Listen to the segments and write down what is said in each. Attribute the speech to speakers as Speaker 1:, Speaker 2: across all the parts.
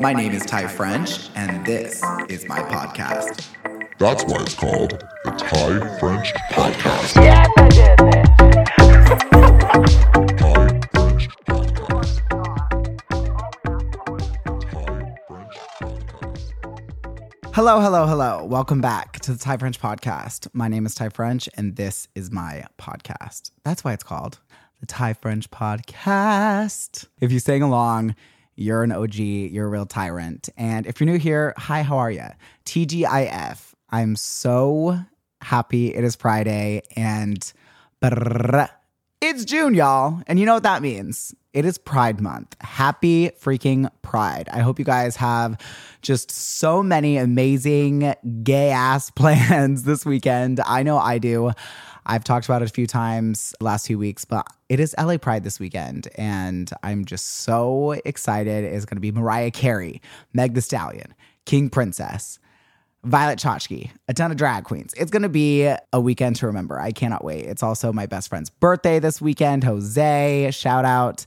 Speaker 1: My name is Ty French, and this is my podcast.
Speaker 2: That's why it's called the Ty French Podcast.
Speaker 3: Yes, I did.
Speaker 2: Ty French Podcast. Ty French Podcast.
Speaker 1: Hello, hello, hello. Welcome back to the Ty French podcast. My name is Ty French, and this is my podcast. That's why it's called the Ty French podcast. If you sang along, you're an OG, you're a real tyrant. And if you're new here, hi, how are you? TGIF. I'm so happy it is Friday and brrr, it's June, y'all. And you know what that means? It is Pride Month. Happy freaking Pride. I hope you guys have just so many amazing gay ass plans this weekend. I know I do. I've talked about it a few times last few weeks, but it is LA Pride this weekend. And I'm just so excited. It's going to be Mariah Carey, Meg the Stallion, King Princess. Violet Chachki, a ton of drag queens. It's going to be a weekend to remember. I cannot wait. It's also my best friend's birthday this weekend, Jose. Shout out.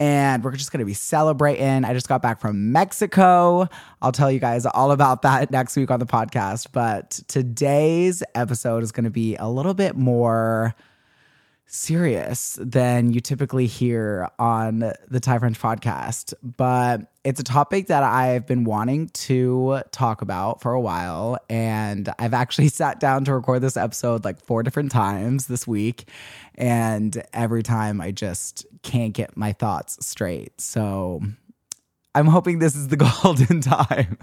Speaker 1: And we're just going to be celebrating. I just got back from Mexico. I'll tell you guys all about that next week on the podcast. But today's episode is going to be a little bit more serious than you typically hear on the Ty French podcast, but it's a topic that I've been wanting to talk about for a while. And I've actually sat down to record this episode like four different times this week. And every time I just can't get my thoughts straight. So I'm hoping this is the golden time.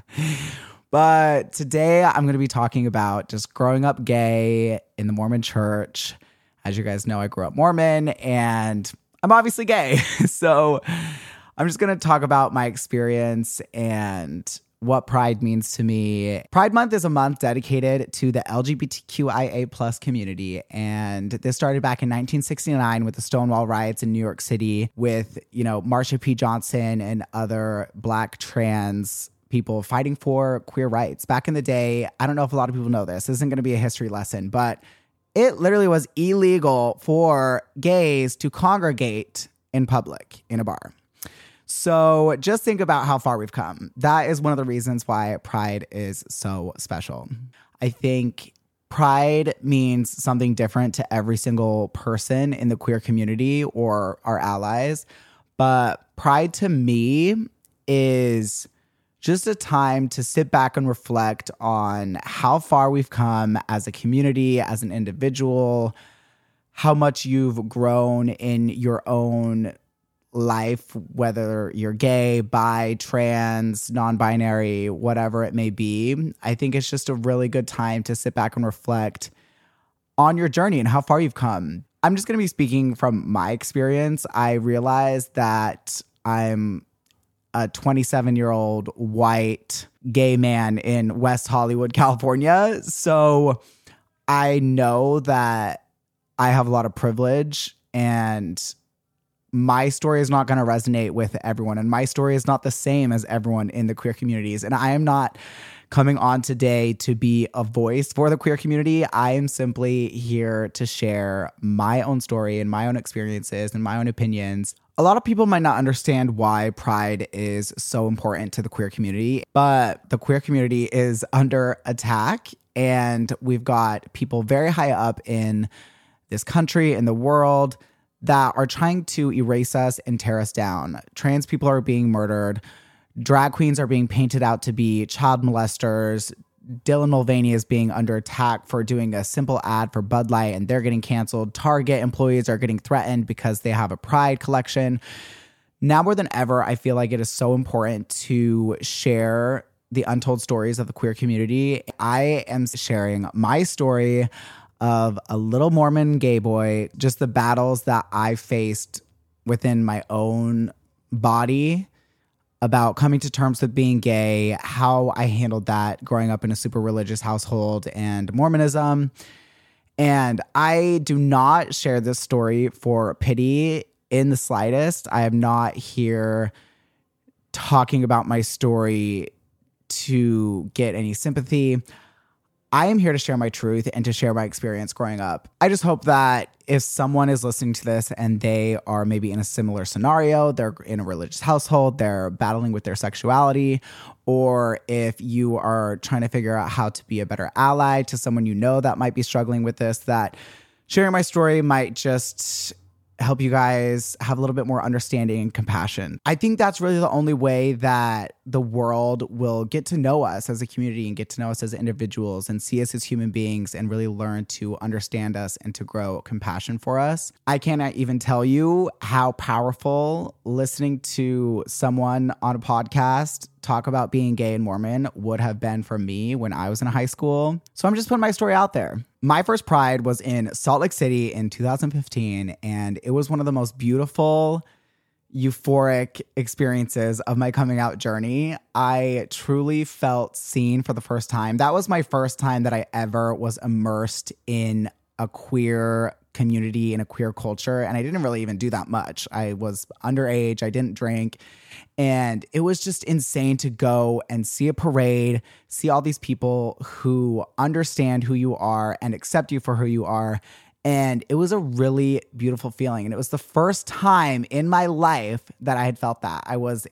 Speaker 1: But today I'm going to be talking about just growing up gay in the Mormon church. As you guys know, I grew up Mormon and I'm obviously gay. So I'm just going to talk about my experience and what pride means to me. Pride Month is a month dedicated to the LGBTQIA plus community. And this started back in 1969 with the Stonewall riots in New York City with, you know, Marsha P. Johnson and other black trans people fighting for queer rights. Back in the day, I don't know if a lot of people know this. This isn't going to be a history lesson, but it literally was illegal for gays to congregate in public in a bar. So just think about how far we've come. That is one of the reasons why Pride is so special. I think Pride means something different to every single person in the queer community or our allies. But Pride to me is just a time to sit back and reflect on how far we've come as a community, as an individual, how much you've grown in your own life, whether you're gay, bi, trans, non binary, whatever it may be. I think it's just a really good time to sit back and reflect on your journey and how far you've come. I'm just going to be speaking from my experience. I realized that I'm a 27 year old white gay man in West Hollywood, California. So I know that I have a lot of privilege and my story is not going to resonate with everyone and my story is not the same as everyone in the queer communities and i am not coming on today to be a voice for the queer community i am simply here to share my own story and my own experiences and my own opinions a lot of people might not understand why pride is so important to the queer community but the queer community is under attack and we've got people very high up in this country in the world that are trying to erase us and tear us down. Trans people are being murdered. Drag queens are being painted out to be child molesters. Dylan Mulvaney is being under attack for doing a simple ad for Bud Light and they're getting canceled. Target employees are getting threatened because they have a pride collection. Now more than ever, I feel like it is so important to share the untold stories of the queer community. I am sharing my story of a little Mormon gay boy, just the battles that I faced within my own body about coming to terms with being gay, how I handled that growing up in a super religious household and Mormonism. And I do not share this story for pity in the slightest. I am not here talking about my story to get any sympathy. I am here to share my truth and to share my experience growing up. I just hope that if someone is listening to this and they are maybe in a similar scenario, they're in a religious household, they're battling with their sexuality, or if you are trying to figure out how to be a better ally to someone you know that might be struggling with this, that sharing my story might just help you guys have a little bit more understanding and compassion. I think that's really the only way that the world will get to know us as a community and get to know us as individuals and see us as human beings and really learn to understand us and to grow compassion for us. I cannot even tell you how powerful listening to someone on a podcast talk about being gay and Mormon would have been for me when I was in high school. So I'm just putting my story out there. My first pride was in Salt Lake City in 2015, and it was one of the most beautiful, euphoric experiences of my coming out journey. I truly felt seen for the first time. That was my first time that I ever was immersed in a queer community in a queer culture. And I didn't really even do that much. I was underage, I didn't drink. And it was just insane to go and see a parade, see all these people who understand who you are and accept you for who you are. And it was a really beautiful feeling. And it was the first time in my life that I had felt that. I was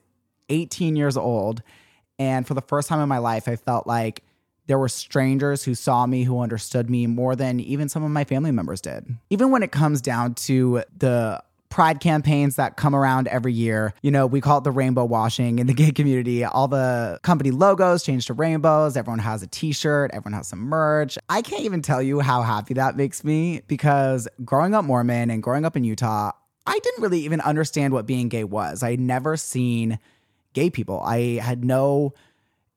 Speaker 1: 18 years old. And for the first time in my life, I felt like there were strangers who saw me, who understood me more than even some of my family members did. Even when it comes down to the pride campaigns that come around every year. You know, we call it the rainbow washing in the gay community. All the company logos change to rainbows. Everyone has a t shirt, everyone has some merch. I can't even tell you how happy that makes me because growing up Mormon and growing up in Utah, I didn't really even understand what being gay was. I had never seen gay people. I had no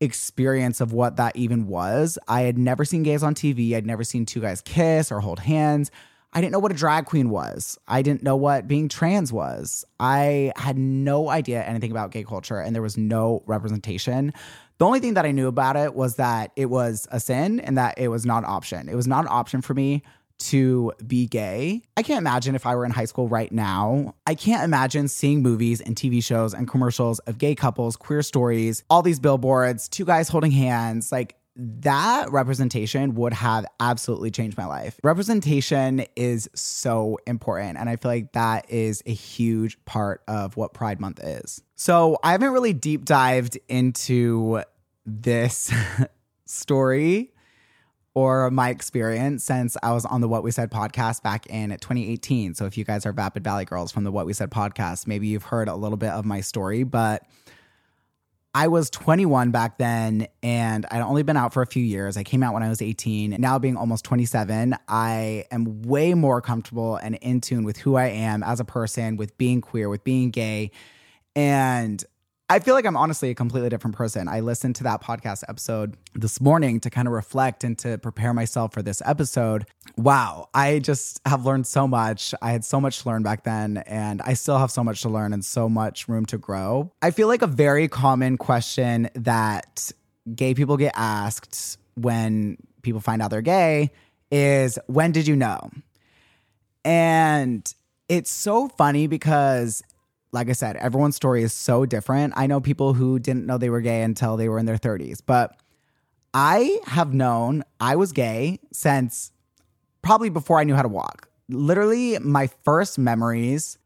Speaker 1: experience of what that even was. I had never seen gays on TV. I'd never seen two guys kiss or hold hands. I didn't know what a drag queen was. I didn't know what being trans was. I had no idea anything about gay culture and there was no representation. The only thing that I knew about it was that it was a sin and that it was not an option. It was not an option for me to be gay. I can't imagine if I were in high school right now. I can't imagine seeing movies and TV shows and commercials of gay couples, queer stories, all these billboards, two guys holding hands. Like that representation would have absolutely changed my life. Representation is so important. And I feel like that is a huge part of what Pride Month is. So I haven't really deep dived into this story or my experience since I was on the What We Said podcast back in 2018. So if you guys are Vapid Valley girls from the What We Said podcast, maybe you've heard a little bit of my story, but I was 21 back then and I'd only been out for a few years. I came out when I was 18. Now being almost 27, I am way more comfortable and in tune with who I am as a person, with being queer, with being gay. And I feel like I'm honestly a completely different person. I listened to that podcast episode this morning to kind of reflect and to prepare myself for this episode. Wow, I just have learned so much. I had so much to learn back then, and I still have so much to learn and so much room to grow. I feel like a very common question that gay people get asked when people find out they're gay is when did you know? And it's so funny because like I said, everyone's story is so different. I know people who didn't know they were gay until they were in their 30s, but I have known I was gay since probably before I knew how to walk. Literally, my first memories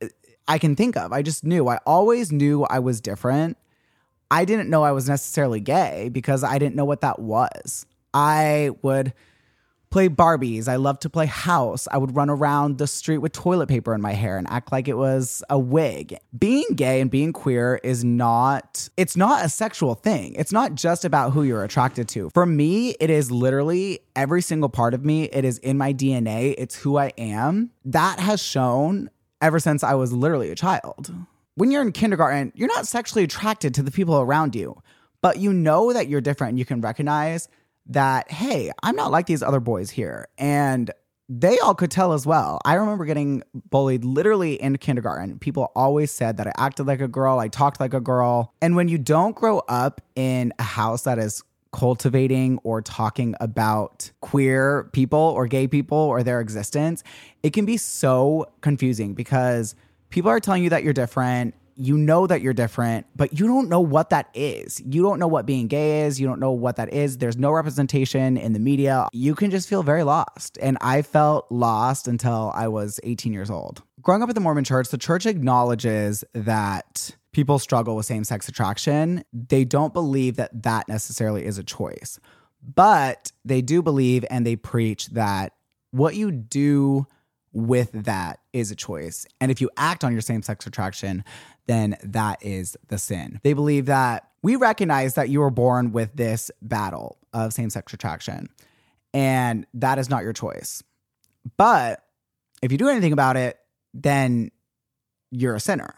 Speaker 1: I can think of, I just knew. I always knew I was different. I didn't know I was necessarily gay because I didn't know what that was. I would play Barbies. I loved to play house. I would run around the street with toilet paper in my hair and act like it was a wig. Being gay and being queer is not it's not a sexual thing. It's not just about who you're attracted to. For me, it is literally every single part of me. It is in my DNA. It's who I am. That has shown ever since I was literally a child. When you're in kindergarten, you're not sexually attracted to the people around you, but you know that you're different and you can recognize that, hey, I'm not like these other boys here. And they all could tell as well. I remember getting bullied literally in kindergarten. People always said that I acted like a girl, I talked like a girl. And when you don't grow up in a house that is cultivating or talking about queer people or gay people or their existence, it can be so confusing because people are telling you that you're different you know that you're different, but you don't know what that is. You don't know what being gay is. You don't know what that is. There's no representation in the media. You can just feel very lost. And I felt lost until I was 18 years old. Growing up at the Mormon church, the church acknowledges that people struggle with same sex attraction. They don't believe that that necessarily is a choice, but they do believe and they preach that what you do with that is a choice. And if you act on your same sex attraction, then that is the sin. They believe that we recognize that you were born with this battle of same sex attraction, and that is not your choice. But if you do anything about it, then you're a sinner.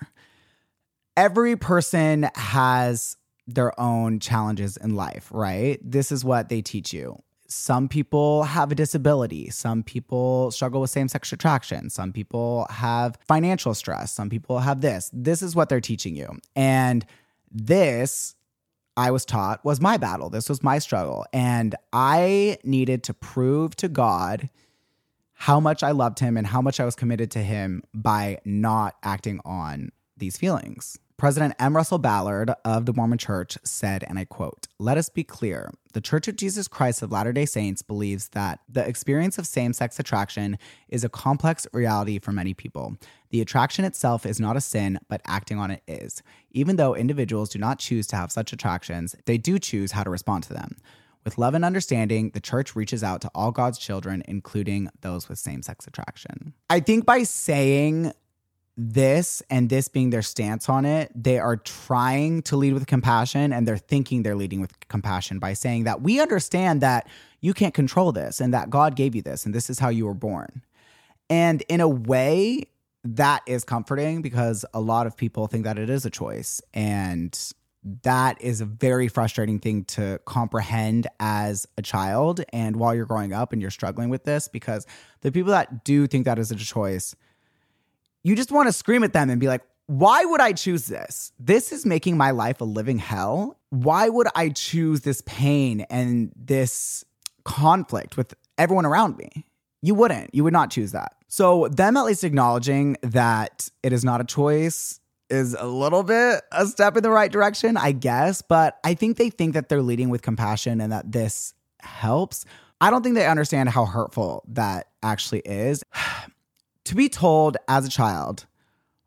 Speaker 1: Every person has their own challenges in life, right? This is what they teach you some people have a disability. Some people struggle with same sex attraction. Some people have financial stress. Some people have this. This is what they're teaching you. And this, I was taught, was my battle. This was my struggle. And I needed to prove to God how much I loved him and how much I was committed to him by not acting on these feelings. President M. Russell Ballard of the Mormon Church said, and I quote, Let us be clear. The Church of Jesus Christ of Latter day Saints believes that the experience of same sex attraction is a complex reality for many people. The attraction itself is not a sin, but acting on it is. Even though individuals do not choose to have such attractions, they do choose how to respond to them. With love and understanding, the church reaches out to all God's children, including those with same sex attraction. I think by saying this and this being their stance on it, they are trying to lead with compassion and they're thinking they're leading with compassion by saying that we understand that you can't control this and that God gave you this and this is how you were born. And in a way, that is comforting because a lot of people think that it is a choice. And that is a very frustrating thing to comprehend as a child and while you're growing up and you're struggling with this because the people that do think that is a choice you just want to scream at them and be like, why would I choose this? This is making my life a living hell. Why would I choose this pain and this conflict with everyone around me? You wouldn't. You would not choose that. So, them at least acknowledging that it is not a choice is a little bit a step in the right direction, I guess. But I think they think that they're leading with compassion and that this helps. I don't think they understand how hurtful that actually is. to be told as a child,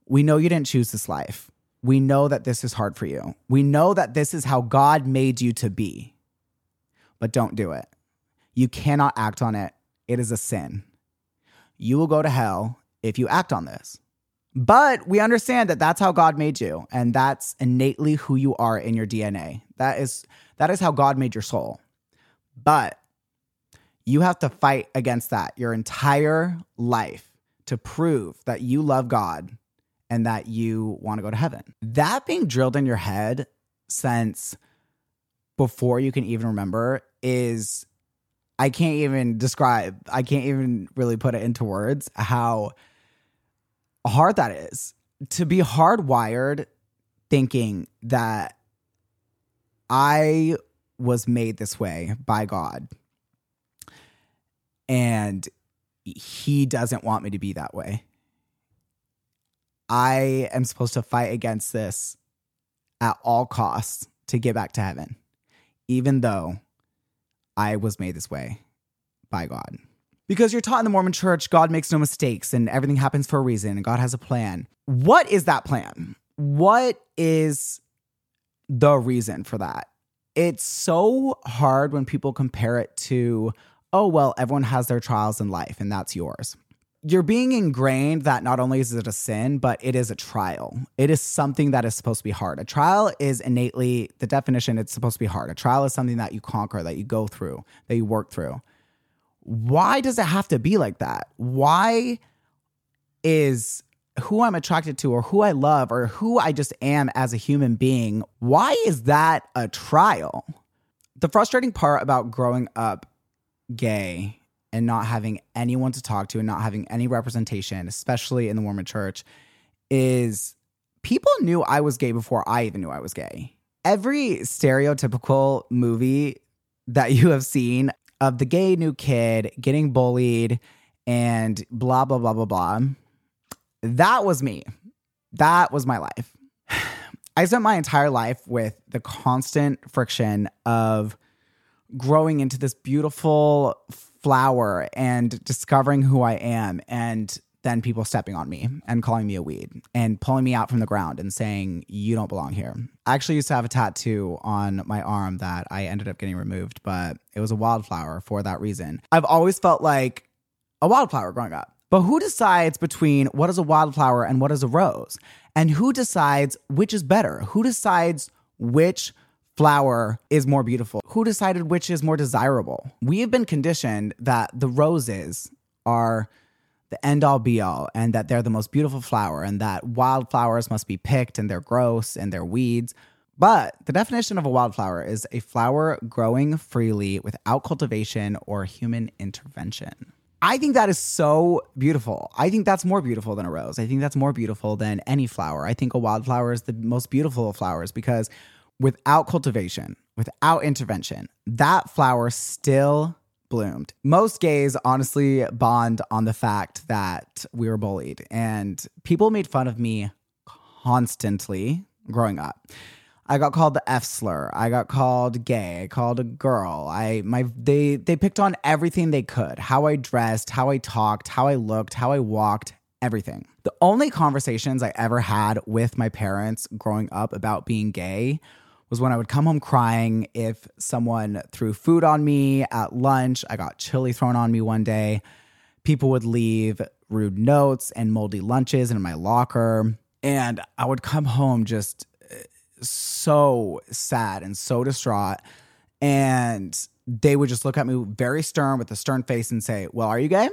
Speaker 1: we know you didn't choose this life. We know that this is hard for you. We know that this is how God made you to be, but don't do it. You cannot act on it. It is a sin. You will go to hell if you act on this. But we understand that that's how God made you and that's innately who you are in your DNA. That is that is how God made your soul. But you have to fight against that your entire life to prove that you love God and that you want to go to heaven. That being drilled in your head since before you can even remember is I can't even describe, I can't even really put it into words how hard that is to be hardwired thinking that I was made this way by God. And he doesn't want me to be that way. I am supposed to fight against this at all costs to get back to heaven, even though I was made this way by God. Because you're taught in the Mormon church, God makes no mistakes and everything happens for a reason and God has a plan. What is that plan? What is the reason for that? It's so hard when people compare it to oh, well, everyone has their trials in life and that's yours. You're being ingrained that not only is it a sin, but it is a trial. It is something that is supposed to be hard. A trial is innately, the definition, it's supposed to be hard. A trial is something that you conquer, that you go through, that you work through. Why does it have to be like that? Why is who I'm attracted to or who I love or who I just am as a human being, why is that a trial? The frustrating part about growing up gay and not having anyone to talk to and not having any representation, especially in the Mormon church, is people knew I was gay before I even knew I was gay. Every stereotypical movie that you have seen of the gay new kid getting bullied and blah, blah, blah, blah, blah, that was me. That was my life. I spent my entire life with the constant friction of growing into this beautiful flower and discovering who I am and then people stepping on me and calling me a weed and pulling me out from the ground and saying you don't belong here. I actually used to have a tattoo on my arm that I ended up getting removed, but it was a wildflower for that reason. I've always felt like a wildflower growing up. But who decides between what is a wildflower and what is a rose? And who decides which is better? Who decides which flower is more beautiful? Who decided which is more desirable? We have been conditioned that the roses are the end all be all and that they're the most beautiful flower and that wildflowers must be picked and they're gross and they're weeds. But the definition of a wildflower is a flower growing freely without cultivation or human intervention. I think that is so beautiful. I think that's more beautiful than a rose. I think that's more beautiful than any flower. I think a wildflower is the most beautiful of flowers because without cultivation, without intervention, that flower still bloomed. Most gays honestly bond on the fact that we were bullied, and people made fun of me constantly growing up. I got called the F slur. I got called gay. I called a girl. I my they they picked on everything they could. How I dressed, how I talked, how I looked, how I walked, everything. The only conversations I ever had with my parents growing up about being gay was when I would come home crying if someone threw food on me at lunch. I got chili thrown on me one day. People would leave rude notes and moldy lunches in my locker. And I would come home just uh, so sad and so distraught. And they would just look at me very stern with a stern face and say, Well, are you gay?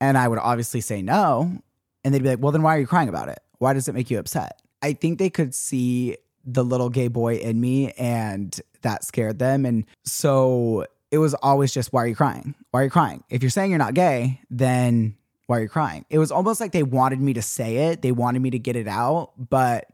Speaker 1: And I would obviously say no. And they'd be like, Well, then why are you crying about it? Why does it make you upset? I think they could see the little gay boy in me and that scared them. And so it was always just, why are you crying? Why are you crying? If you're saying you're not gay, then why are you crying? It was almost like they wanted me to say it, they wanted me to get it out, but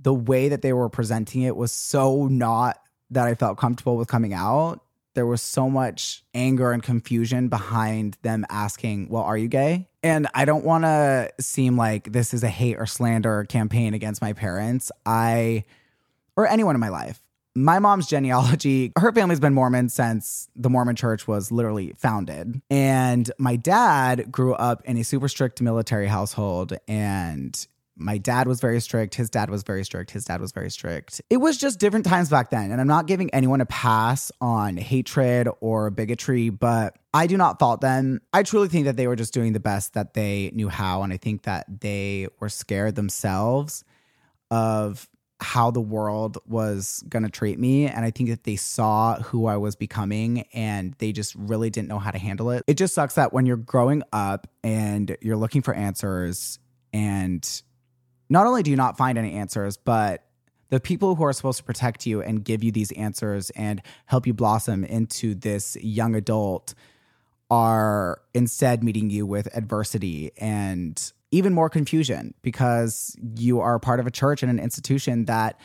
Speaker 1: the way that they were presenting it was so not that I felt comfortable with coming out. There was so much anger and confusion behind them asking, Well, are you gay? And I don't want to seem like this is a hate or slander campaign against my parents. I, or anyone in my life. My mom's genealogy, her family's been Mormon since the Mormon church was literally founded. And my dad grew up in a super strict military household and my dad was very strict. His dad was very strict. His dad was very strict. It was just different times back then. And I'm not giving anyone a pass on hatred or bigotry, but I do not fault them. I truly think that they were just doing the best that they knew how. And I think that they were scared themselves of how the world was going to treat me. And I think that they saw who I was becoming and they just really didn't know how to handle it. It just sucks that when you're growing up and you're looking for answers and not only do you not find any answers, but the people who are supposed to protect you and give you these answers and help you blossom into this young adult are instead meeting you with adversity and even more confusion because you are part of a church and an institution that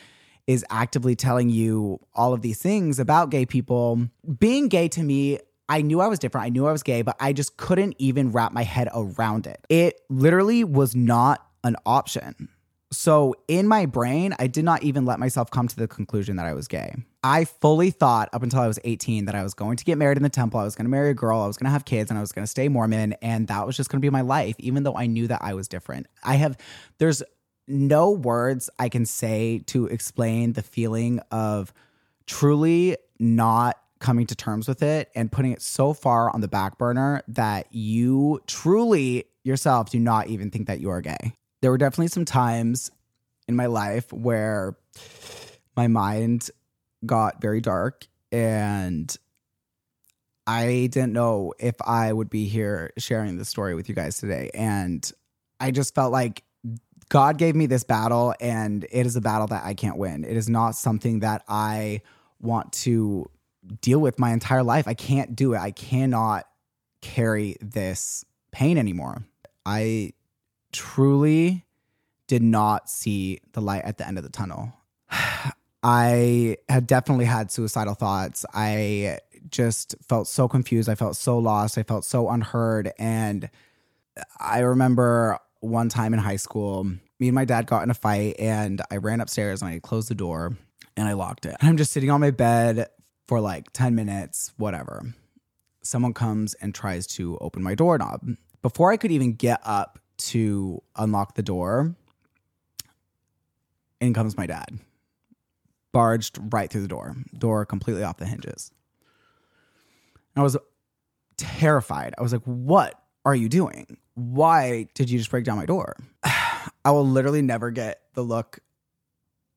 Speaker 1: is actively telling you all of these things about gay people. Being gay to me, I knew I was different. I knew I was gay, but I just couldn't even wrap my head around it. It literally was not an option. So in my brain, I did not even let myself come to the conclusion that I was gay. I fully thought up until I was 18 that I was going to get married in the temple, I was going to marry a girl, I was going to have kids, and I was going to stay Mormon. And that was just going to be my life, even though I knew that I was different. I have, there's no words I can say to explain the feeling of truly not coming to terms with it and putting it so far on the back burner that you truly yourself do not even think that you are gay there were definitely some times in my life where my mind got very dark and I didn't know if I would be here sharing this story with you guys today. And I just felt like God gave me this battle, and it is a battle that I can't win. It is not something that I want to deal with my entire life. I can't do it. I cannot carry this pain anymore. I truly did not see the light at the end of the tunnel. I had definitely had suicidal thoughts. I just felt so confused. I felt so lost. I felt so unheard. And I remember one time in high school, me and my dad got in a fight and I ran upstairs and I closed the door and I locked it. And I'm just sitting on my bed for like 10 minutes, whatever. Someone comes and tries to open my doorknob. Before I could even get up to unlock the door, in comes my dad. Barged right through the door, door completely off the hinges. I was terrified. I was like, What are you doing? Why did you just break down my door? I will literally never get the look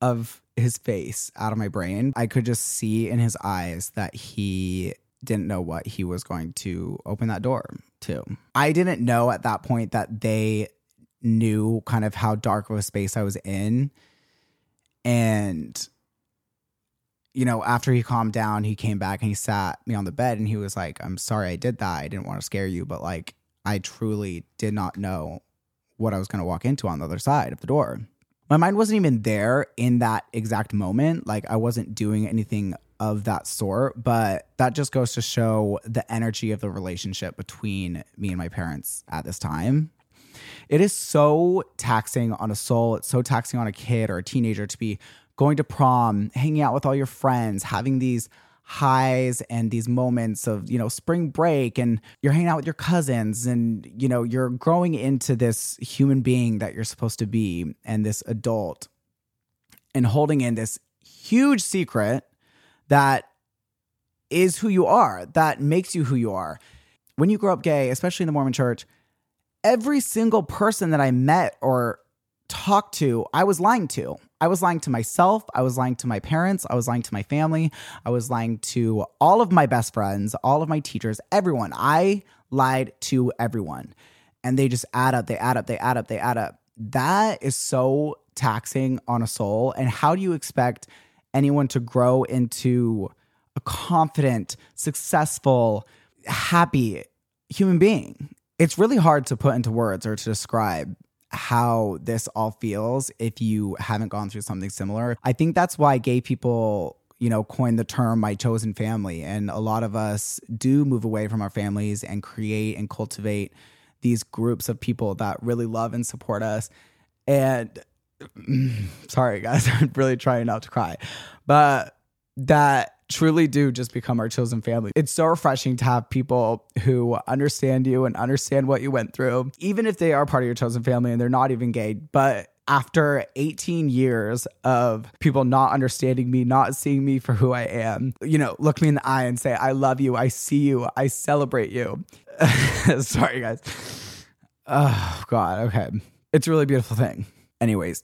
Speaker 1: of his face out of my brain. I could just see in his eyes that he didn't know what he was going to open that door to. I didn't know at that point that they knew kind of how dark of a space I was in. And, you know, after he calmed down, he came back and he sat me on the bed and he was like, I'm sorry I did that. I didn't want to scare you, but like, I truly did not know what I was going to walk into on the other side of the door. My mind wasn't even there in that exact moment. Like, I wasn't doing anything of that sort, but that just goes to show the energy of the relationship between me and my parents at this time. It is so taxing on a soul. It's so taxing on a kid or a teenager to be going to prom, hanging out with all your friends, having these highs and these moments of, you know, spring break and you're hanging out with your cousins and, you know, you're growing into this human being that you're supposed to be and this adult and holding in this huge secret that is who you are, that makes you who you are. When you grow up gay, especially in the Mormon church, every single person that I met or talked to, I was lying to. I was lying to myself. I was lying to my parents. I was lying to my family. I was lying to all of my best friends, all of my teachers, everyone. I lied to everyone. And they just add up, they add up, they add up, they add up. That is so taxing on a soul. And how do you expect anyone to grow into a confident, successful, happy human being? It's really hard to put into words or to describe how this all feels if you haven't gone through something similar. I think that's why gay people, you know, coined the term my chosen family. And a lot of us do move away from our families and create and cultivate these groups of people that really love and support us. And sorry, guys, I'm really trying not to cry, but that truly do just become our chosen family. It's so refreshing to have people who understand you and understand what you went through, even if they are part of your chosen family and they're not even gay. But after 18 years of people not understanding me, not seeing me for who I am, you know, look me in the eye and say, I love you, I see you, I celebrate you. Sorry, guys. Oh, God. Okay. It's a really beautiful thing. Anyways,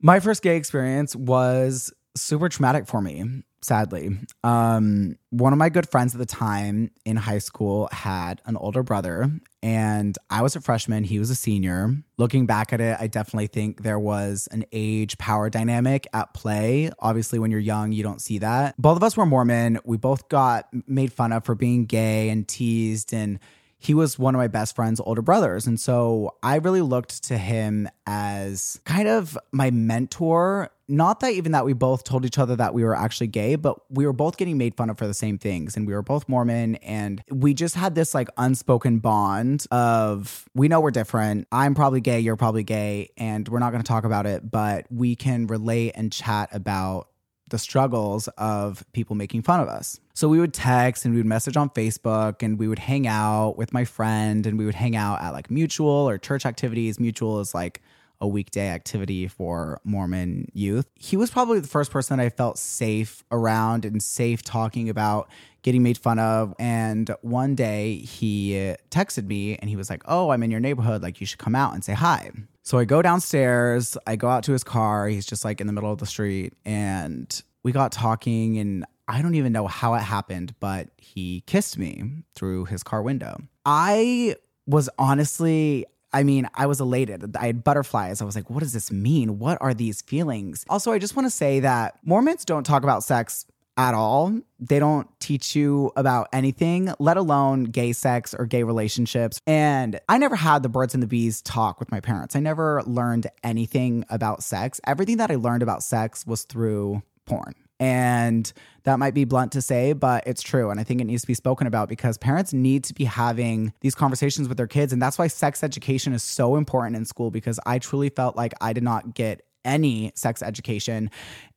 Speaker 1: my first gay experience was super traumatic for me sadly. Um, one of my good friends at the time in high school had an older brother, and I was a freshman. He was a senior. Looking back at it, I definitely think there was an age power dynamic at play. Obviously, when you're young, you don't see that. Both of us were Mormon. We both got made fun of for being gay and teased and he was one of my best friend's older brothers. And so I really looked to him as kind of my mentor. Not that even that we both told each other that we were actually gay, but we were both getting made fun of for the same things. And we were both Mormon. And we just had this like unspoken bond of we know we're different. I'm probably gay, you're probably gay, and we're not going to talk about it, but we can relate and chat about the struggles of people making fun of us. So we would text and we would message on Facebook and we would hang out with my friend and we would hang out at like mutual or church activities. Mutual is like a weekday activity for Mormon youth. He was probably the first person I felt safe around and safe talking about getting made fun of. And one day he texted me and he was like, Oh, I'm in your neighborhood. Like, you should come out and say hi. So I go downstairs, I go out to his car. He's just like in the middle of the street. And we got talking, and I don't even know how it happened, but he kissed me through his car window. I was honestly, I mean, I was elated. I had butterflies. I was like, what does this mean? What are these feelings? Also, I just want to say that Mormons don't talk about sex at all. They don't teach you about anything, let alone gay sex or gay relationships. And I never had the birds and the bees talk with my parents. I never learned anything about sex. Everything that I learned about sex was through porn. And that might be blunt to say, but it's true. And I think it needs to be spoken about because parents need to be having these conversations with their kids. And that's why sex education is so important in school because I truly felt like I did not get any sex education.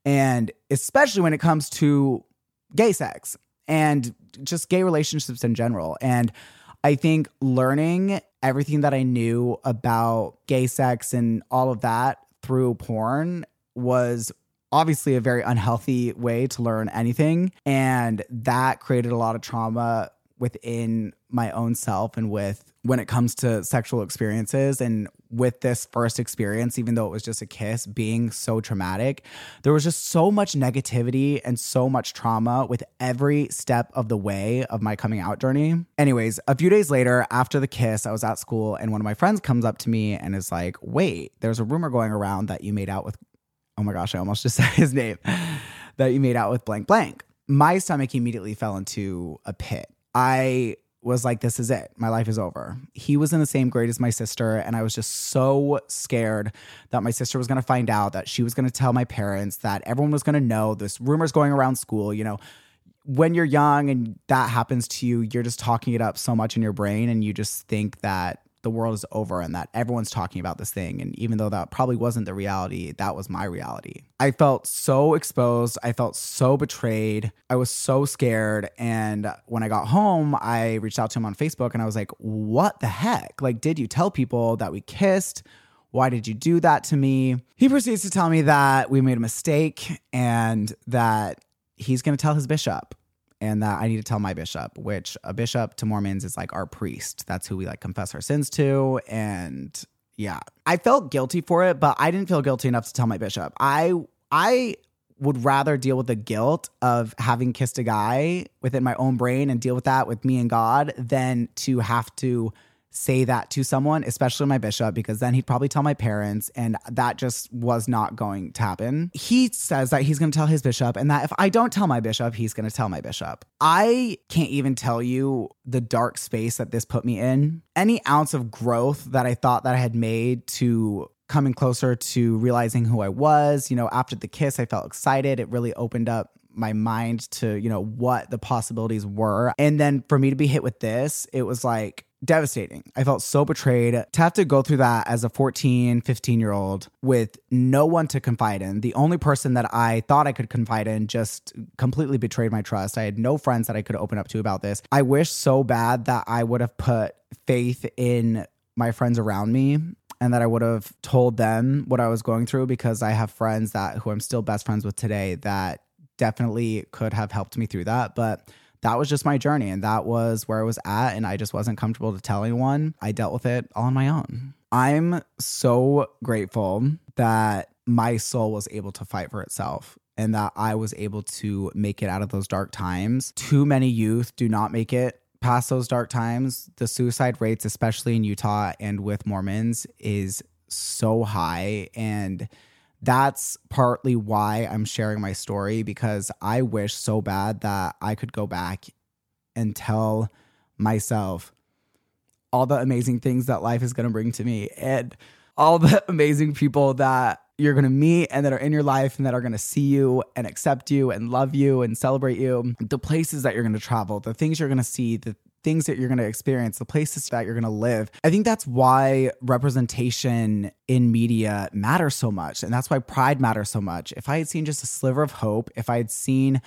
Speaker 1: And especially when it comes to gay sex and just gay relationships in general. And I think learning everything that I knew about gay sex and all of that through porn was obviously a very unhealthy way to learn anything. And that created a lot of trauma within my own self and with when it comes to sexual experiences and with this first experience even though it was just a kiss being so traumatic there was just so much negativity and so much trauma with every step of the way of my coming out journey. Anyways a few days later after the kiss i was at school and one of my friends comes up to me and is like wait there's a rumor going around that you made out with oh my gosh i almost just said his name that you made out with blank blank. My stomach immediately fell into a pit I was like, this is it. My life is over. He was in the same grade as my sister. And I was just so scared that my sister was going to find out, that she was going to tell my parents, that everyone was going to know this rumors going around school. You know, when you're young and that happens to you, you're just talking it up so much in your brain. And you just think that the world is over and that everyone's talking about this thing. And even though that probably wasn't the reality, that was my reality. I felt so exposed. I felt so betrayed. I was so scared. And when I got home, I reached out to him on Facebook and I was like, what the heck? Like, did you tell people that we kissed? Why did you do that to me? He proceeds to tell me that we made a mistake and that he's going to tell his bishop and that I need to tell my bishop, which a bishop to Mormons is like our priest. That's who we like confess our sins to. And yeah, I felt guilty for it, but I didn't feel guilty enough to tell my bishop. I, I, would rather deal with the guilt of having kissed a guy within my own brain and deal with that with me and God than to have to say that to someone, especially my bishop, because then he'd probably tell my parents, and that just was not going to happen. He says that he's going to tell his bishop, and that if I don't tell my bishop, he's going to tell my bishop. I can't even tell you the dark space that this put me in. Any ounce of growth that I thought that I had made to coming closer to realizing who I was, you know, after the kiss, I felt excited. It really opened up my mind to, you know, what the possibilities were. And then for me to be hit with this, it was like, devastating. I felt so betrayed to have to go through that as a 14, 15 year old with no one to confide in. The only person that I thought I could confide in just completely betrayed my trust. I had no friends that I could open up to about this. I wish so bad that I would have put faith in my friends around me and that I would have told them what I was going through because I have friends that who I'm still best friends with today that definitely could have helped me through that. But that was just my journey and that was where I was at. And I just wasn't comfortable to tell anyone. I dealt with it all on my own. I'm so grateful that my soul was able to fight for itself and that I was able to make it out of those dark times. Too many youth do not make it past those dark times. The suicide rates, especially in Utah and with Mormons, is so high. And that's partly why I'm sharing my story because I wish so bad that I could go back and tell myself all the amazing things that life is going to bring to me and all the amazing people that you're going to meet and that are in your life and that are going to see you and accept you and love you and celebrate you. The places that you're going to travel, the things you're going to see, the things that you're going to experience, the places that you're going to live. I think that's why representation in media matters so much. And that's why pride matters so much. If I had seen just a sliver of hope, if I had seen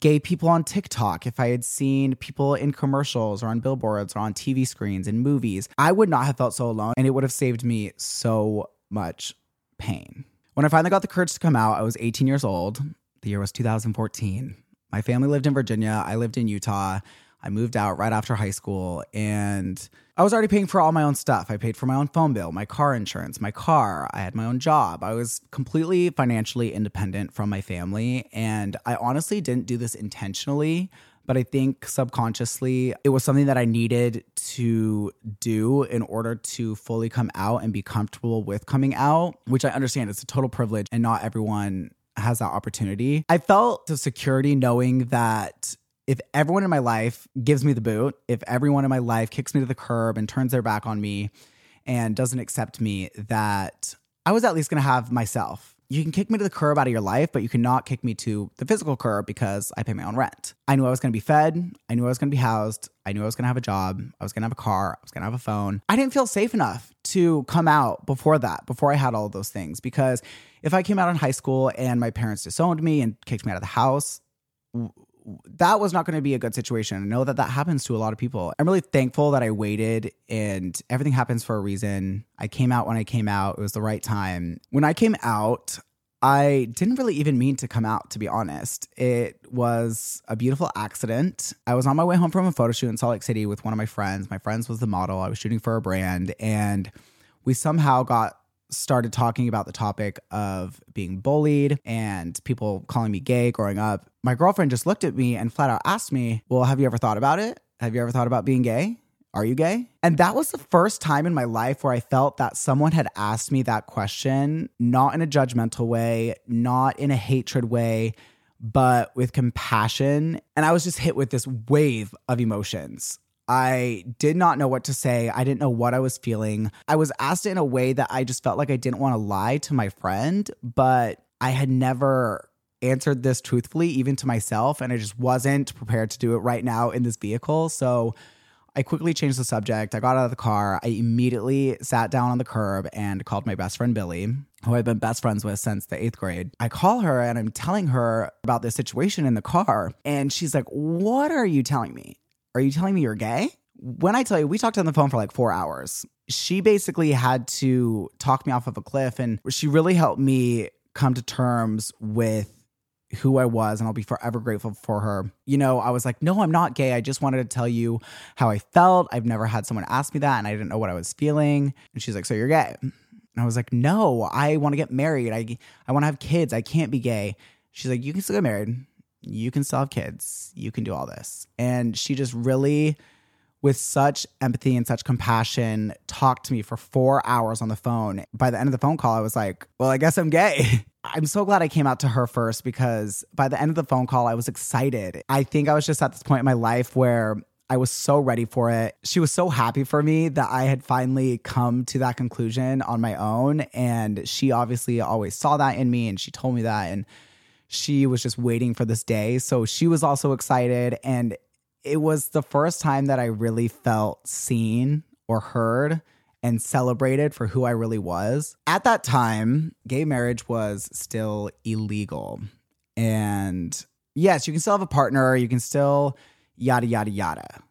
Speaker 1: gay people on TikTok, if I had seen people in commercials or on billboards or on TV screens and movies, I would not have felt so alone and it would have saved me so much pain. When I finally got the courage to come out, I was 18 years old. The year was 2014. My family lived in Virginia, I lived in Utah. I moved out right after high school and I was already paying for all my own stuff. I paid for my own phone bill, my car insurance, my car. I had my own job. I was completely financially independent from my family. And I honestly didn't do this intentionally, but I think subconsciously it was something that I needed to do in order to fully come out and be comfortable with coming out, which I understand it's a total privilege and not everyone has that opportunity. I felt the security knowing that if everyone in my life gives me the boot, if everyone in my life kicks me to the curb and turns their back on me and doesn't accept me, that I was at least going to have myself. you can kick me to the curb out of your life, but you cannot kick me to the physical curb because I pay my own rent. I knew I was going to be fed. I knew I was going to be housed. I knew I was going to have a job. I was going to have a car. I was going to have a phone. I didn't feel safe enough to come out before that, before I had all those things. Because if I came out in high school and my parents disowned me and kicked me out of the house, that was not going to be a good situation. I know that that happens to a lot of people. I'm really thankful that I waited and everything happens for a reason. I came out when I came out, it was the right time. When I came out, I didn't really even mean to come out, to be honest. It was a beautiful accident. I was on my way home from a photo shoot in Salt Lake City with one of my friends. My friends was the model. I was shooting for a brand, and we somehow got started talking about the topic of being bullied and people calling me gay growing up, my girlfriend just looked at me and flat out asked me, Well, have you ever thought about it? Have you ever thought about being gay? Are you gay? And that was the first time in my life where I felt that someone had asked me that question, not in a judgmental way, not in a hatred way, but with compassion. And I was just hit with this wave of emotions. I did not know what to say. I didn't know what I was feeling. I was asked in a way that I just felt like I didn't want to lie to my friend, but I had never answered this truthfully, even to myself. And I just wasn't prepared to do it right now in this vehicle. So I quickly changed the subject. I got out of the car. I immediately sat down on the curb and called my best friend, Billy, who I've been best friends with since the eighth grade. I call her and I'm telling her about this situation in the car. And she's like, What are you telling me? Are you telling me you're gay? When I tell you, we talked on the phone for like four hours. She basically had to talk me off of a cliff, and she really helped me come to terms with who I was, and I'll be forever grateful for her. You know, I was like, no, I'm not gay. I just wanted to tell you how I felt. I've never had someone ask me that, and I didn't know what I was feeling. And she's like, so you're gay? And I was like, no, I want to get married. I, I want to have kids. I can't be gay. She's like, you can still get married you can still have kids. You can do all this. And she just really, with such empathy and such compassion, talked to me for four hours on the phone. By the end of the phone call, I was like, well, I guess I'm gay. I'm so glad I came out to her first because by the end of the phone call, I was excited. I think I was just at this point in my life where I was so ready for it. She was so happy for me that I had finally come to that conclusion on my own. And she obviously always saw that in me and she told me that. And she was just waiting for this day. So she was also excited. And it was the first time that I really felt seen or heard and celebrated for who I really was. At that time, gay marriage was still illegal. And yes, you can still have a partner, you can still yada, yada, yada.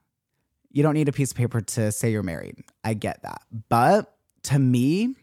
Speaker 1: You don't need a piece of paper to say you're married. I get that. But to me,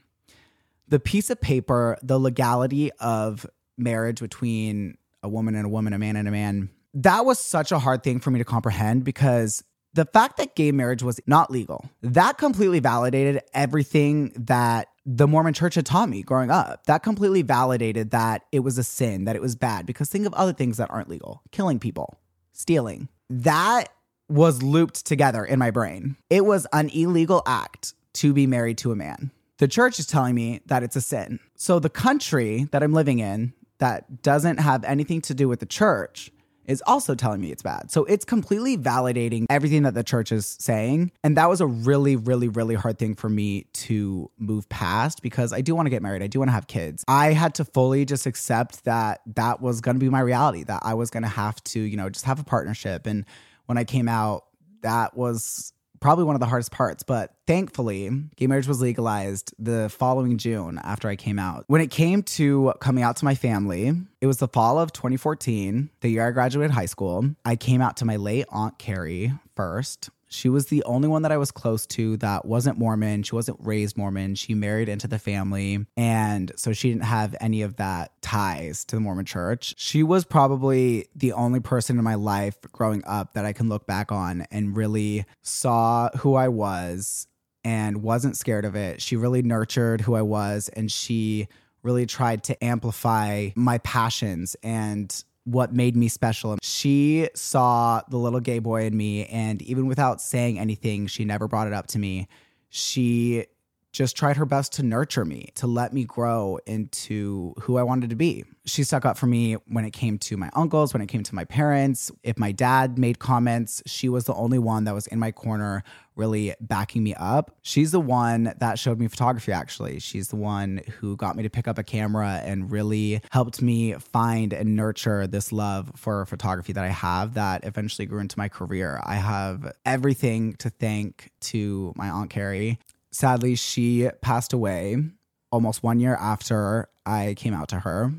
Speaker 1: the piece of paper, the legality of marriage between a woman and a woman, a man and a man, that was such a hard thing for me to comprehend because the fact that gay marriage was not legal, that completely validated everything that the Mormon church had taught me growing up. That completely validated that it was a sin, that it was bad. Because think of other things that aren't legal killing people, stealing. That was looped together in my brain. It was an illegal act to be married to a man. The church is telling me that it's a sin. So the country that I'm living in, that doesn't have anything to do with the church is also telling me it's bad. So it's completely validating everything that the church is saying. And that was a really, really, really hard thing for me to move past because I do want to get married. I do want to have kids. I had to fully just accept that that was going to be my reality, that I was going to have to, you know, just have a partnership. And when I came out, that was probably one of the hardest parts, but thankfully, gay marriage was legalized the following June after I came out. When it came to coming out to my family, it was the fall of 2014, the year I graduated high school. I came out to my late Aunt Carrie first. She was the only one that I was close to that wasn't Mormon. She wasn't raised Mormon. She married into the family. And so she didn't have any of that ties to the Mormon church. She was probably the only person in my life growing up that I can look back on and really saw who I was and wasn't scared of it. She really nurtured who I was and she really tried to amplify my passions and what made me special. She saw the little gay boy in me, and even without saying anything, she never brought it up to me. She just tried her best to nurture me, to let me grow into who I wanted to be. She stuck up for me when it came to my uncles, when it came to my parents. If my dad made comments, she was the only one that was in my corner, really backing me up. She's the one that showed me photography, actually. She's the one who got me to pick up a camera and really helped me find and nurture this love for photography that I have that eventually grew into my career. I have everything to thank to my Aunt Carrie sadly, she passed away almost one year after I came out to her.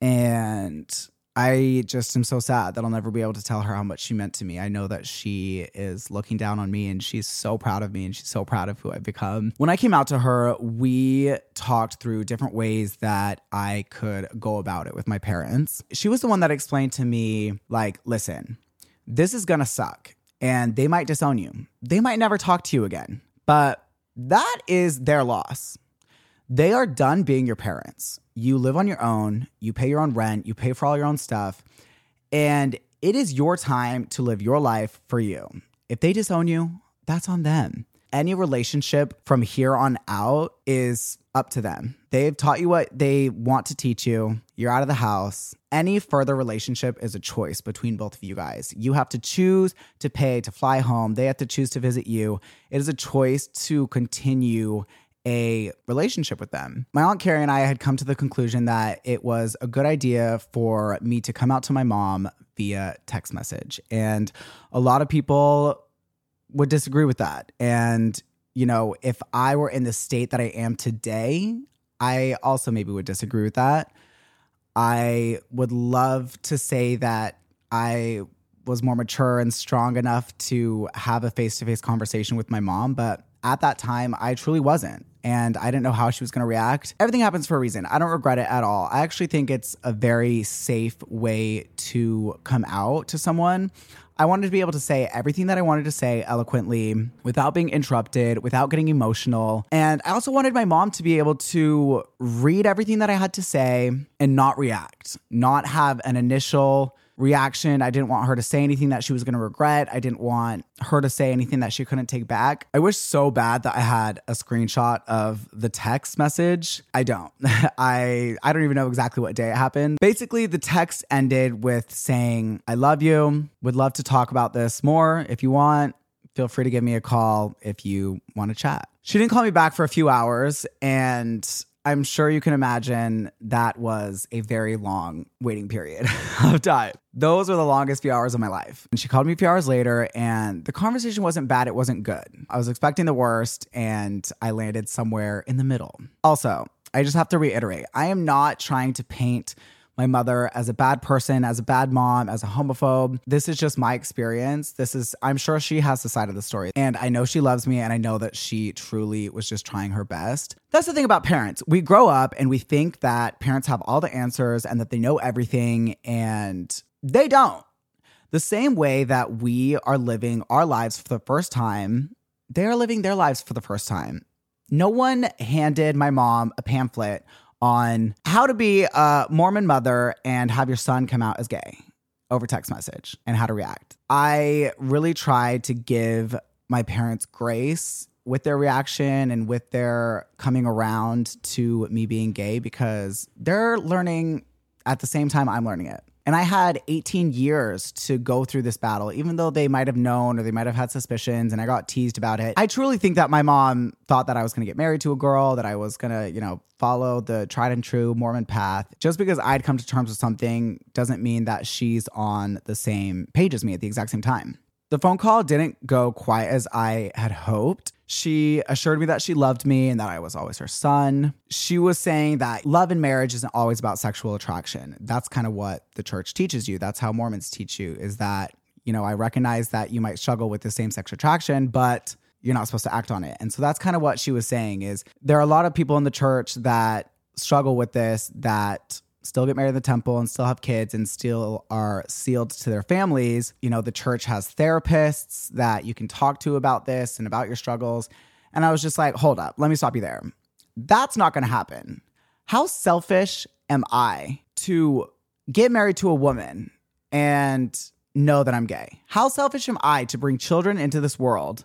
Speaker 1: And I just am so sad that I'll never be able to tell her how much she meant to me. I know that she is looking down on me and she's so proud of me and she's so proud of who I've become. When I came out to her, we talked through different ways that I could go about it with my parents. She was the one that explained to me, like, listen, this is gonna suck and they might disown you. They might never talk to you again. But that is their loss. They are done being your parents. You live on your own, you pay your own rent, you pay for all your own stuff, and it is your time to live your life for you. If they disown you, that's on them any relationship from here on out is up to them. They've taught you what they want to teach you. You're out of the house. Any further relationship is a choice between both of you guys. You have to choose to pay to fly home. They have to choose to visit you. It is a choice to continue a relationship with them. My Aunt Carrie and I had come to the conclusion that it was a good idea for me to come out to my mom via text message. And a lot of people would disagree with that. And, you know, if I were in the state that I am today, I also maybe would disagree with that. I would love to say that I was more mature and strong enough to have a face to face conversation with my mom, but at that time, I truly wasn't. And I didn't know how she was going to react. Everything happens for a reason. I don't regret it at all. I actually think it's a very safe way to come out to someone. I wanted to be able to say everything that I wanted to say eloquently without being interrupted, without getting emotional. And I also wanted my mom to be able to read everything that I had to say and not react, not have an initial reaction. I didn't want her to say anything that she was going to regret. I didn't want her to say anything that she couldn't take back. I wish so bad that I had a screenshot of the text message. I don't. I I don't even know exactly what day it happened. Basically, the text ended with saying, "I love you. Would love to talk about this more if you want. Feel free to give me a call if you want to chat." She didn't call me back for a few hours and I'm sure you can imagine that was a very long waiting period of time. Those were the longest few hours of my life. And she called me a few hours later, and the conversation wasn't bad. It wasn't good. I was expecting the worst, and I landed somewhere in the middle. Also, I just have to reiterate I am not trying to paint my mother as a bad person, as a bad mom, as a homophobe. This is just my experience. This is, I'm sure she has the side of the story. And I know she loves me and I know that she truly was just trying her best. That's the thing about parents. We grow up and we think that parents have all the answers and that they know everything, and they don't. The same way that we are living our lives for the first time, they are living their lives for the first time. No one handed my mom a pamphlet on how to be a Mormon mother and have your son come out as gay over text message and how to react. I really tried to give my parents grace with their reaction and with their coming around to me being gay because they're learning at the same time I'm learning it. And I had 18 years to go through this battle, even though they might have known or they might have had suspicions and I got teased about it. I truly think that my mom thought that I was going to get married to a girl, that I was going to, you know, follow the tried and true Mormon path. Just because I'd come to terms with something doesn't mean that she's on the same page as me at the exact same time. The phone call didn't go quite as I had hoped. She assured me that she loved me and that I was always her son. She was saying that love and marriage isn't always about sexual attraction. That's kind of what the church teaches you. That's how Mormons teach you is that, you know, I recognize that you might struggle with the same sex attraction, but you're not supposed to act on it. And so that's kind of what she was saying is there are a lot of people in the church that struggle with this that still get married in the temple and still have kids and still are sealed to their families. You know, the church has therapists that you can talk to about this and about your struggles. And I was just like, hold up, let me stop you there. That's not going to happen. How selfish am I to get married to a woman and know that I'm gay? How selfish am I to bring children into this world,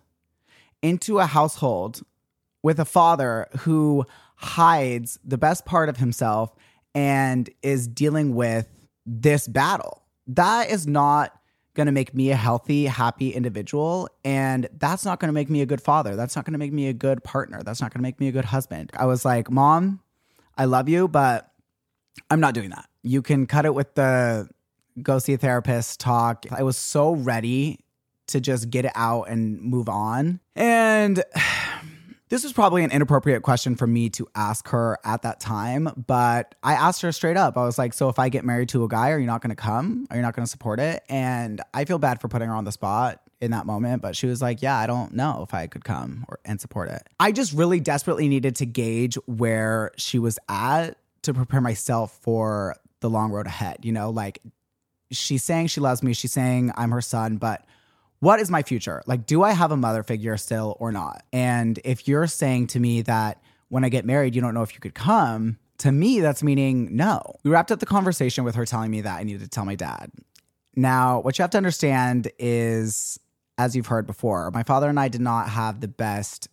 Speaker 1: into a household with a father who hides the best part of himself and is dealing with this battle. That is not going to make me a healthy, happy individual. And that's not going to make me a good father. That's not going to make me a good partner. That's not going to make me a good husband. I was like, Mom, I love you, but I'm not doing that. You can cut it with the go see a therapist talk. I was so ready to just get it out and move on. And this was probably an inappropriate question for me to ask her at that time, but I asked her straight up. I was like, So if I get married to a guy, are you not going to come? Are you not going to support it? And I feel bad for putting her on the spot in that moment, but she was like, Yeah, I don't know if I could come or, and support it. I just really desperately needed to gauge where she was at to prepare myself for the long road ahead. You know, like she's saying she loves me, she's saying I'm her son, but what is my future? Like, do I have a mother figure still or not? And if you're saying to me that when I get married, you don't know if you could come, to me, that's meaning no. We wrapped up the conversation with her telling me that I needed to tell my dad. Now, what you have to understand is, as you've heard before, my father and I did not have the best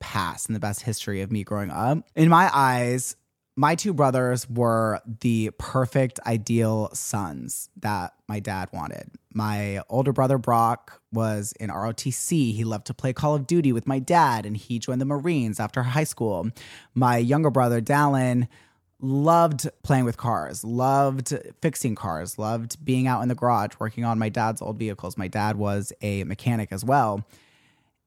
Speaker 1: past and the best history of me growing up. In my eyes, my two brothers were the perfect ideal sons that my dad wanted. My older brother Brock was in ROTC. He loved to play Call of Duty with my dad and he joined the Marines after high school. My younger brother Dallin loved playing with cars, loved fixing cars, loved being out in the garage working on my dad's old vehicles. My dad was a mechanic as well.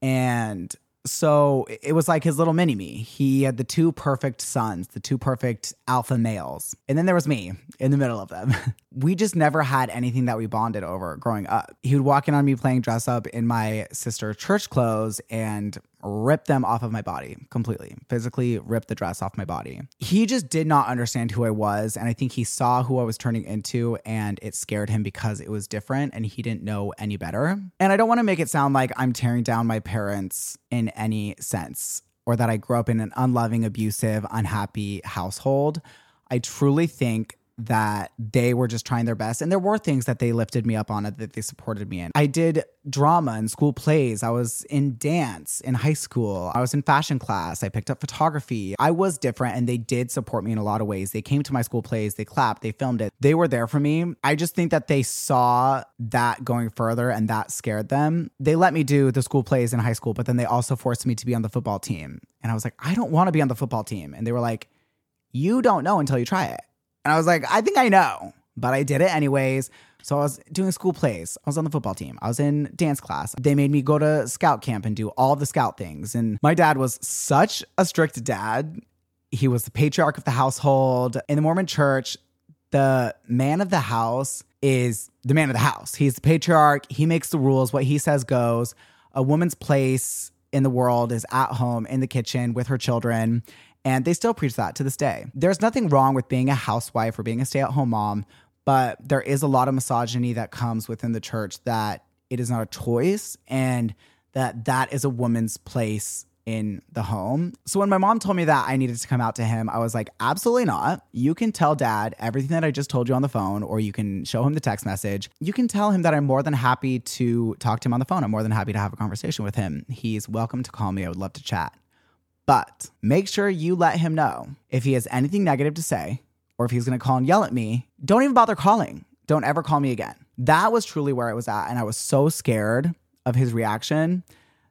Speaker 1: And so it was like his little mini me. He had the two perfect sons, the two perfect alpha males. And then there was me in the middle of them. we just never had anything that we bonded over growing up. He would walk in on me playing dress up in my sister church clothes and rip them off of my body completely, physically rip the dress off my body. He just did not understand who I was. And I think he saw who I was turning into and it scared him because it was different and he didn't know any better. And I don't want to make it sound like I'm tearing down my parents in any sense or that I grew up in an unloving, abusive, unhappy household. I truly think that they were just trying their best. And there were things that they lifted me up on that they supported me in. I did drama and school plays. I was in dance in high school. I was in fashion class. I picked up photography. I was different and they did support me in a lot of ways. They came to my school plays, they clapped, they filmed it. They were there for me. I just think that they saw that going further and that scared them. They let me do the school plays in high school, but then they also forced me to be on the football team. And I was like, I don't want to be on the football team. And they were like, you don't know until you try it. And I was like, I think I know, but I did it anyways. So I was doing school plays. I was on the football team. I was in dance class. They made me go to scout camp and do all the scout things. And my dad was such a strict dad. He was the patriarch of the household. In the Mormon church, the man of the house is the man of the house. He's the patriarch. He makes the rules. What he says goes. A woman's place in the world is at home in the kitchen with her children. And they still preach that to this day. There's nothing wrong with being a housewife or being a stay at home mom, but there is a lot of misogyny that comes within the church that it is not a choice and that that is a woman's place in the home. So when my mom told me that I needed to come out to him, I was like, absolutely not. You can tell dad everything that I just told you on the phone, or you can show him the text message. You can tell him that I'm more than happy to talk to him on the phone. I'm more than happy to have a conversation with him. He's welcome to call me. I would love to chat. But make sure you let him know if he has anything negative to say or if he's going to call and yell at me. Don't even bother calling. Don't ever call me again. That was truly where I was at. And I was so scared of his reaction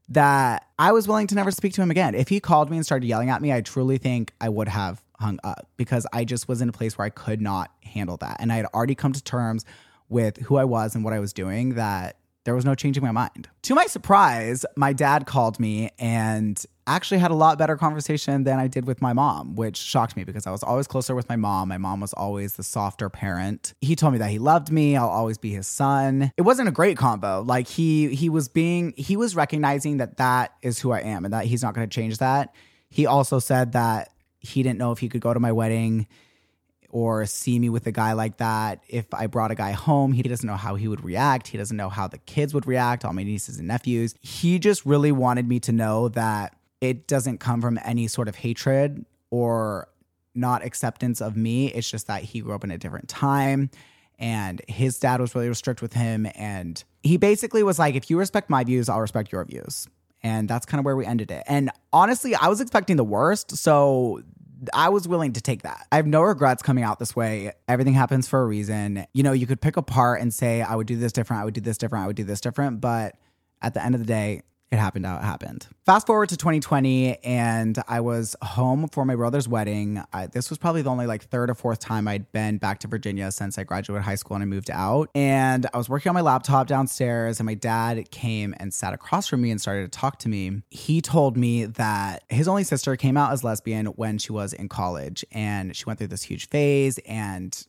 Speaker 1: that I was willing to never speak to him again. If he called me and started yelling at me, I truly think I would have hung up because I just was in a place where I could not handle that. And I had already come to terms with who I was and what I was doing that there was no changing my mind. To my surprise, my dad called me and actually had a lot better conversation than I did with my mom, which shocked me because I was always closer with my mom. My mom was always the softer parent. He told me that he loved me, I'll always be his son. It wasn't a great combo. Like he he was being he was recognizing that that is who I am and that he's not going to change that. He also said that he didn't know if he could go to my wedding or see me with a guy like that. If I brought a guy home, he doesn't know how he would react. He doesn't know how the kids would react, all my nieces and nephews. He just really wanted me to know that it doesn't come from any sort of hatred or not acceptance of me. It's just that he grew up in a different time and his dad was really strict with him. And he basically was like, if you respect my views, I'll respect your views. And that's kind of where we ended it. And honestly, I was expecting the worst. So I was willing to take that. I have no regrets coming out this way. Everything happens for a reason. You know, you could pick apart and say, I would do this different, I would do this different, I would do this different. But at the end of the day, it happened how it happened. Fast forward to 2020, and I was home for my brother's wedding. I, this was probably the only like third or fourth time I'd been back to Virginia since I graduated high school and I moved out. And I was working on my laptop downstairs, and my dad came and sat across from me and started to talk to me. He told me that his only sister came out as lesbian when she was in college, and she went through this huge phase and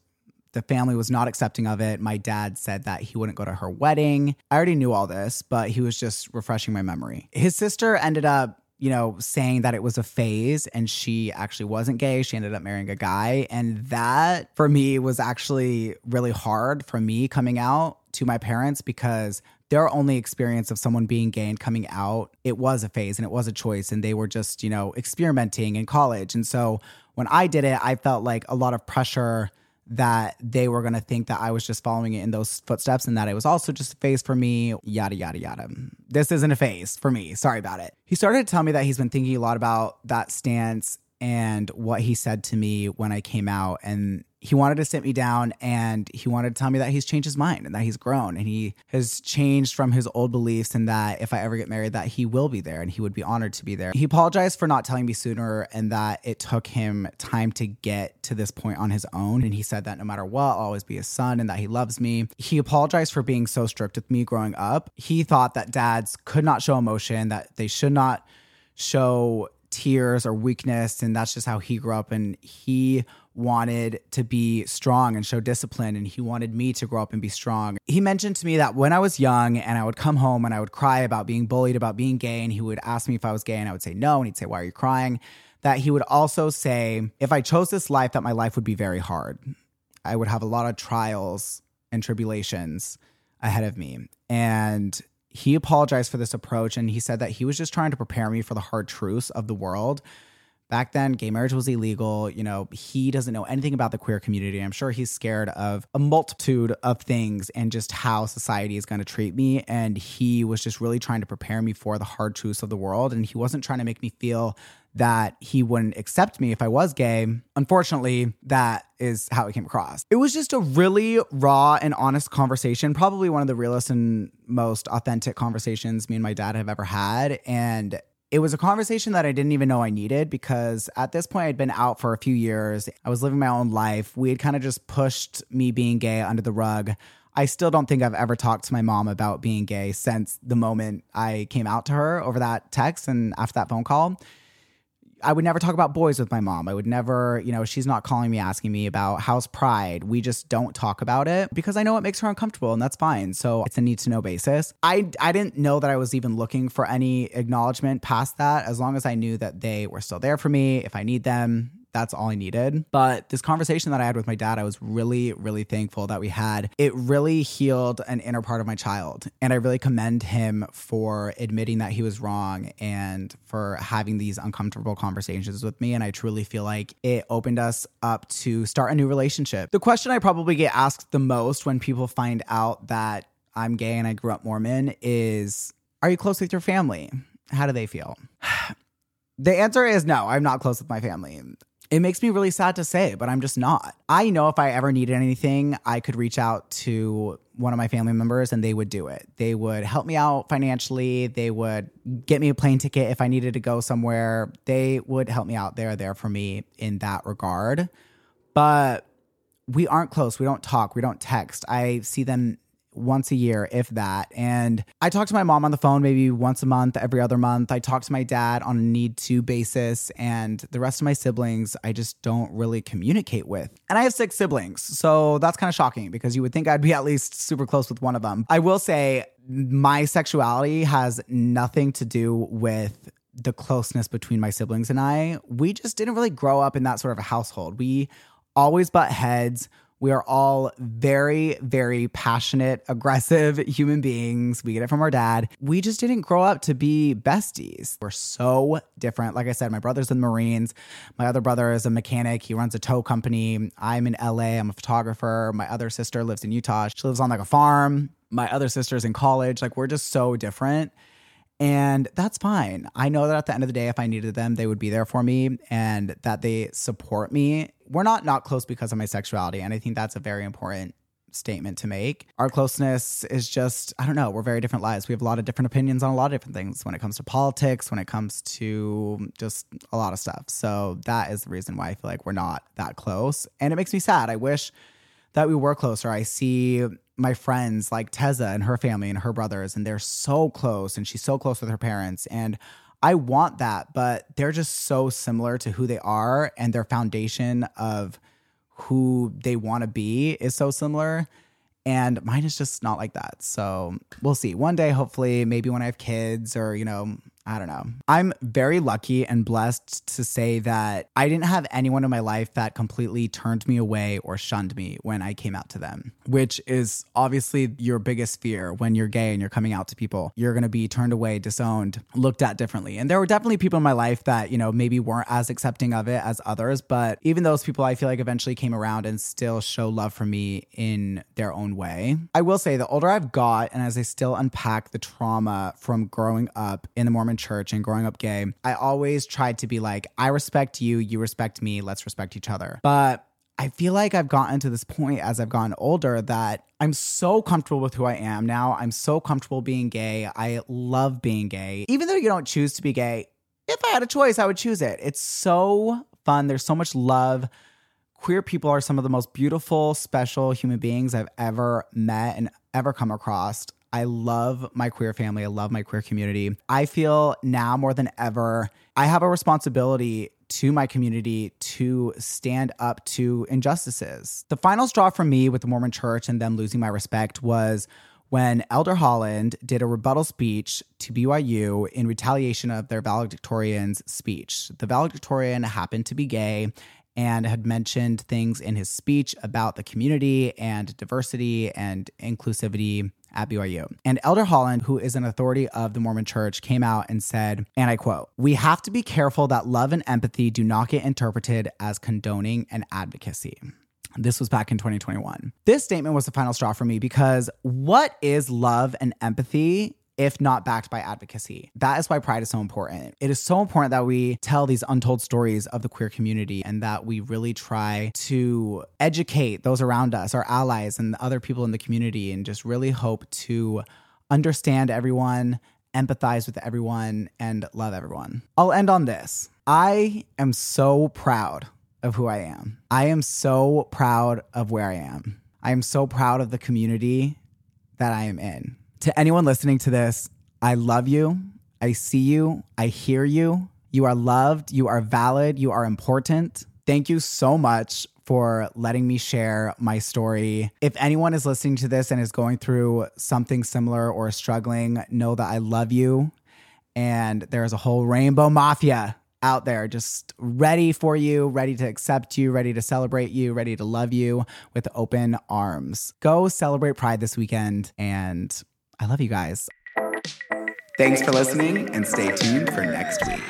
Speaker 1: the family was not accepting of it. My dad said that he wouldn't go to her wedding. I already knew all this, but he was just refreshing my memory. His sister ended up you know, saying that it was a phase and she actually wasn't gay. She ended up marrying a guy. And that for me was actually really hard for me coming out to my parents because their only experience of someone being gay and coming out, it was a phase and it was a choice. And they were just, you know, experimenting in college. And so when I did it, I felt like a lot of pressure that they were going to think that I was just following it in those footsteps and that it was also just a phase for me, yada, yada, yada. This isn't a phase for me. Sorry about it. He started to tell me that he's been thinking a lot about that stance and what he said to me when I came out. And he wanted to sit me down and he wanted to tell me that he's changed his mind and that he's grown and he has changed from his old beliefs and that if I ever get married that he will be there and he would be honored to be there. He apologized for not telling me sooner and that it took him time to get to this point on his own and he said that no matter what I'll always be his son and that he loves me. He apologized for being so strict with me growing up. He thought that dads could not show emotion, that they should not show tears or weakness and that's just how he grew up and he wanted to be strong and show discipline and he wanted me to grow up and be strong. He mentioned to me that when I was young and I would come home and I would cry about being bullied about being gay and he would ask me if I was gay and I would say no and he'd say why are you crying? That he would also say if I chose this life that my life would be very hard. I would have a lot of trials and tribulations ahead of me. And he apologized for this approach and he said that he was just trying to prepare me for the hard truths of the world back then gay marriage was illegal you know he doesn't know anything about the queer community i'm sure he's scared of a multitude of things and just how society is going to treat me and he was just really trying to prepare me for the hard truths of the world and he wasn't trying to make me feel that he wouldn't accept me if I was gay. Unfortunately, that is how it came across. It was just a really raw and honest conversation, probably one of the realest and most authentic conversations me and my dad have ever had. And it was a conversation that I didn't even know I needed because at this point I'd been out for a few years. I was living my own life. We had kind of just pushed me being gay under the rug. I still don't think I've ever talked to my mom about being gay since the moment I came out to her over that text and after that phone call. I would never talk about boys with my mom. I would never, you know, she's not calling me asking me about how's pride. We just don't talk about it because I know it makes her uncomfortable and that's fine. So it's a need to know basis. I I didn't know that I was even looking for any acknowledgement past that as long as I knew that they were still there for me if I need them that's all I needed. But this conversation that I had with my dad, I was really, really thankful that we had. It really healed an inner part of my child. And I really commend him for admitting that he was wrong and for having these uncomfortable conversations with me. And I truly feel like it opened us up to start a new relationship. The question I probably get asked the most when people find out that I'm gay and I grew up Mormon is Are you close with your family? How do they feel? The answer is no, I'm not close with my family it makes me really sad to say, but I'm just not. I know if I ever needed anything, I could reach out to one of my family members and they would do it. They would help me out financially. They would get me a plane ticket if I needed to go somewhere. They would help me out. They're there for me in that regard. But we aren't close. We don't talk. We don't text. I see them once a year, if that. And I talk to my mom on the phone maybe once a month, every other month. I talk to my dad on a need to basis. And the rest of my siblings, I just don't really communicate with. And I have six siblings. So that's kind of shocking because you would think I'd be at least super close with one of them. I will say my sexuality has nothing to do with the closeness between my siblings and I. We just didn't really grow up in that sort of a household. We always butt heads. We are all very, very passionate, aggressive human beings. We get it from our dad. We just didn't grow up to be besties. We're so different. Like I said, my brother's in the Marines. My other brother is a mechanic. He runs a tow company. I'm in LA. I'm a photographer. My other sister lives in Utah. She lives on like a farm. My other sister's in college. Like we're just so different. And that's fine. I know that at the end of the day, if I needed them, they would be there for me and that they support me. We're not not close because of my sexuality. And I think that's a very important statement to make. Our closeness is just, I don't know, we're very different lives. We have a lot of different opinions on a lot of different things when it comes to politics, when it comes to just a lot of stuff. So that is the reason why I feel like we're not that close. And it makes me sad. I wish that we were closer. I see my friends like Tezza and her family and her brothers, and they're so close, and she's so close with her parents. And I want that, but they're just so similar to who they are, and their foundation of who they want to be is so similar. And mine is just not like that. So we'll see. One day, hopefully, maybe when I have kids or, you know, I don't know. I'm very lucky and blessed to say that I didn't have anyone in my life that completely turned me away or shunned me when I came out to them, which is obviously your biggest fear when you're gay and you're coming out to people. You're going to be turned away, disowned, looked at differently. And there were definitely people in my life that, you know, maybe weren't as accepting of it as others, but even those people I feel like eventually came around and still show love for me in their own way. I will say the older I've got and as I still unpack the trauma from growing up in the Mormon church and growing up gay, I always tried to be like, I respect you, you respect me, let's respect each other. But I feel like I've gotten to this point as I've gotten older that I'm so comfortable with who I am now. I'm so comfortable being gay. I love being gay. Even though you don't choose to be gay, if I had a choice, I would choose it. It's so fun. There's so much love. Queer people are some of the most beautiful, special human beings I've ever met and ever come across. I love my queer family. I love my queer community. I feel now more than ever, I have a responsibility to my community to stand up to injustices. The final straw for me with the Mormon church and them losing my respect was when Elder Holland did a rebuttal speech to BYU in retaliation of their valedictorian's speech. The valedictorian happened to be gay and had mentioned things in his speech about the community and diversity and inclusivity at BYU. And Elder Holland, who is an authority of the Mormon church, came out and said, and I quote, We have to be careful that love and empathy do not get interpreted as condoning and advocacy. This was back in 2021. This statement was the final straw for me because what is love and empathy if not backed by advocacy. That is why pride is so important. It is so important that we tell these untold stories of the queer community and that we really try to educate those around us, our allies, and other people in the community, and just really hope to understand everyone, empathize with everyone, and love everyone. I'll end on this. I am so proud of who I am. I am so proud of where I am. I am so proud of the community that I am in to anyone listening to this, I love you. I see you. I hear you. You are loved. You are valid. You are important. Thank you so much for letting me share my story. If anyone is listening to this and is going through something similar or struggling, know that I love you. And there's a whole rainbow mafia out there just ready for you, ready to accept you, ready to celebrate you, ready to love you with open arms. Go celebrate Pride this weekend and I love you guys. Thanks for listening and stay tuned for next week.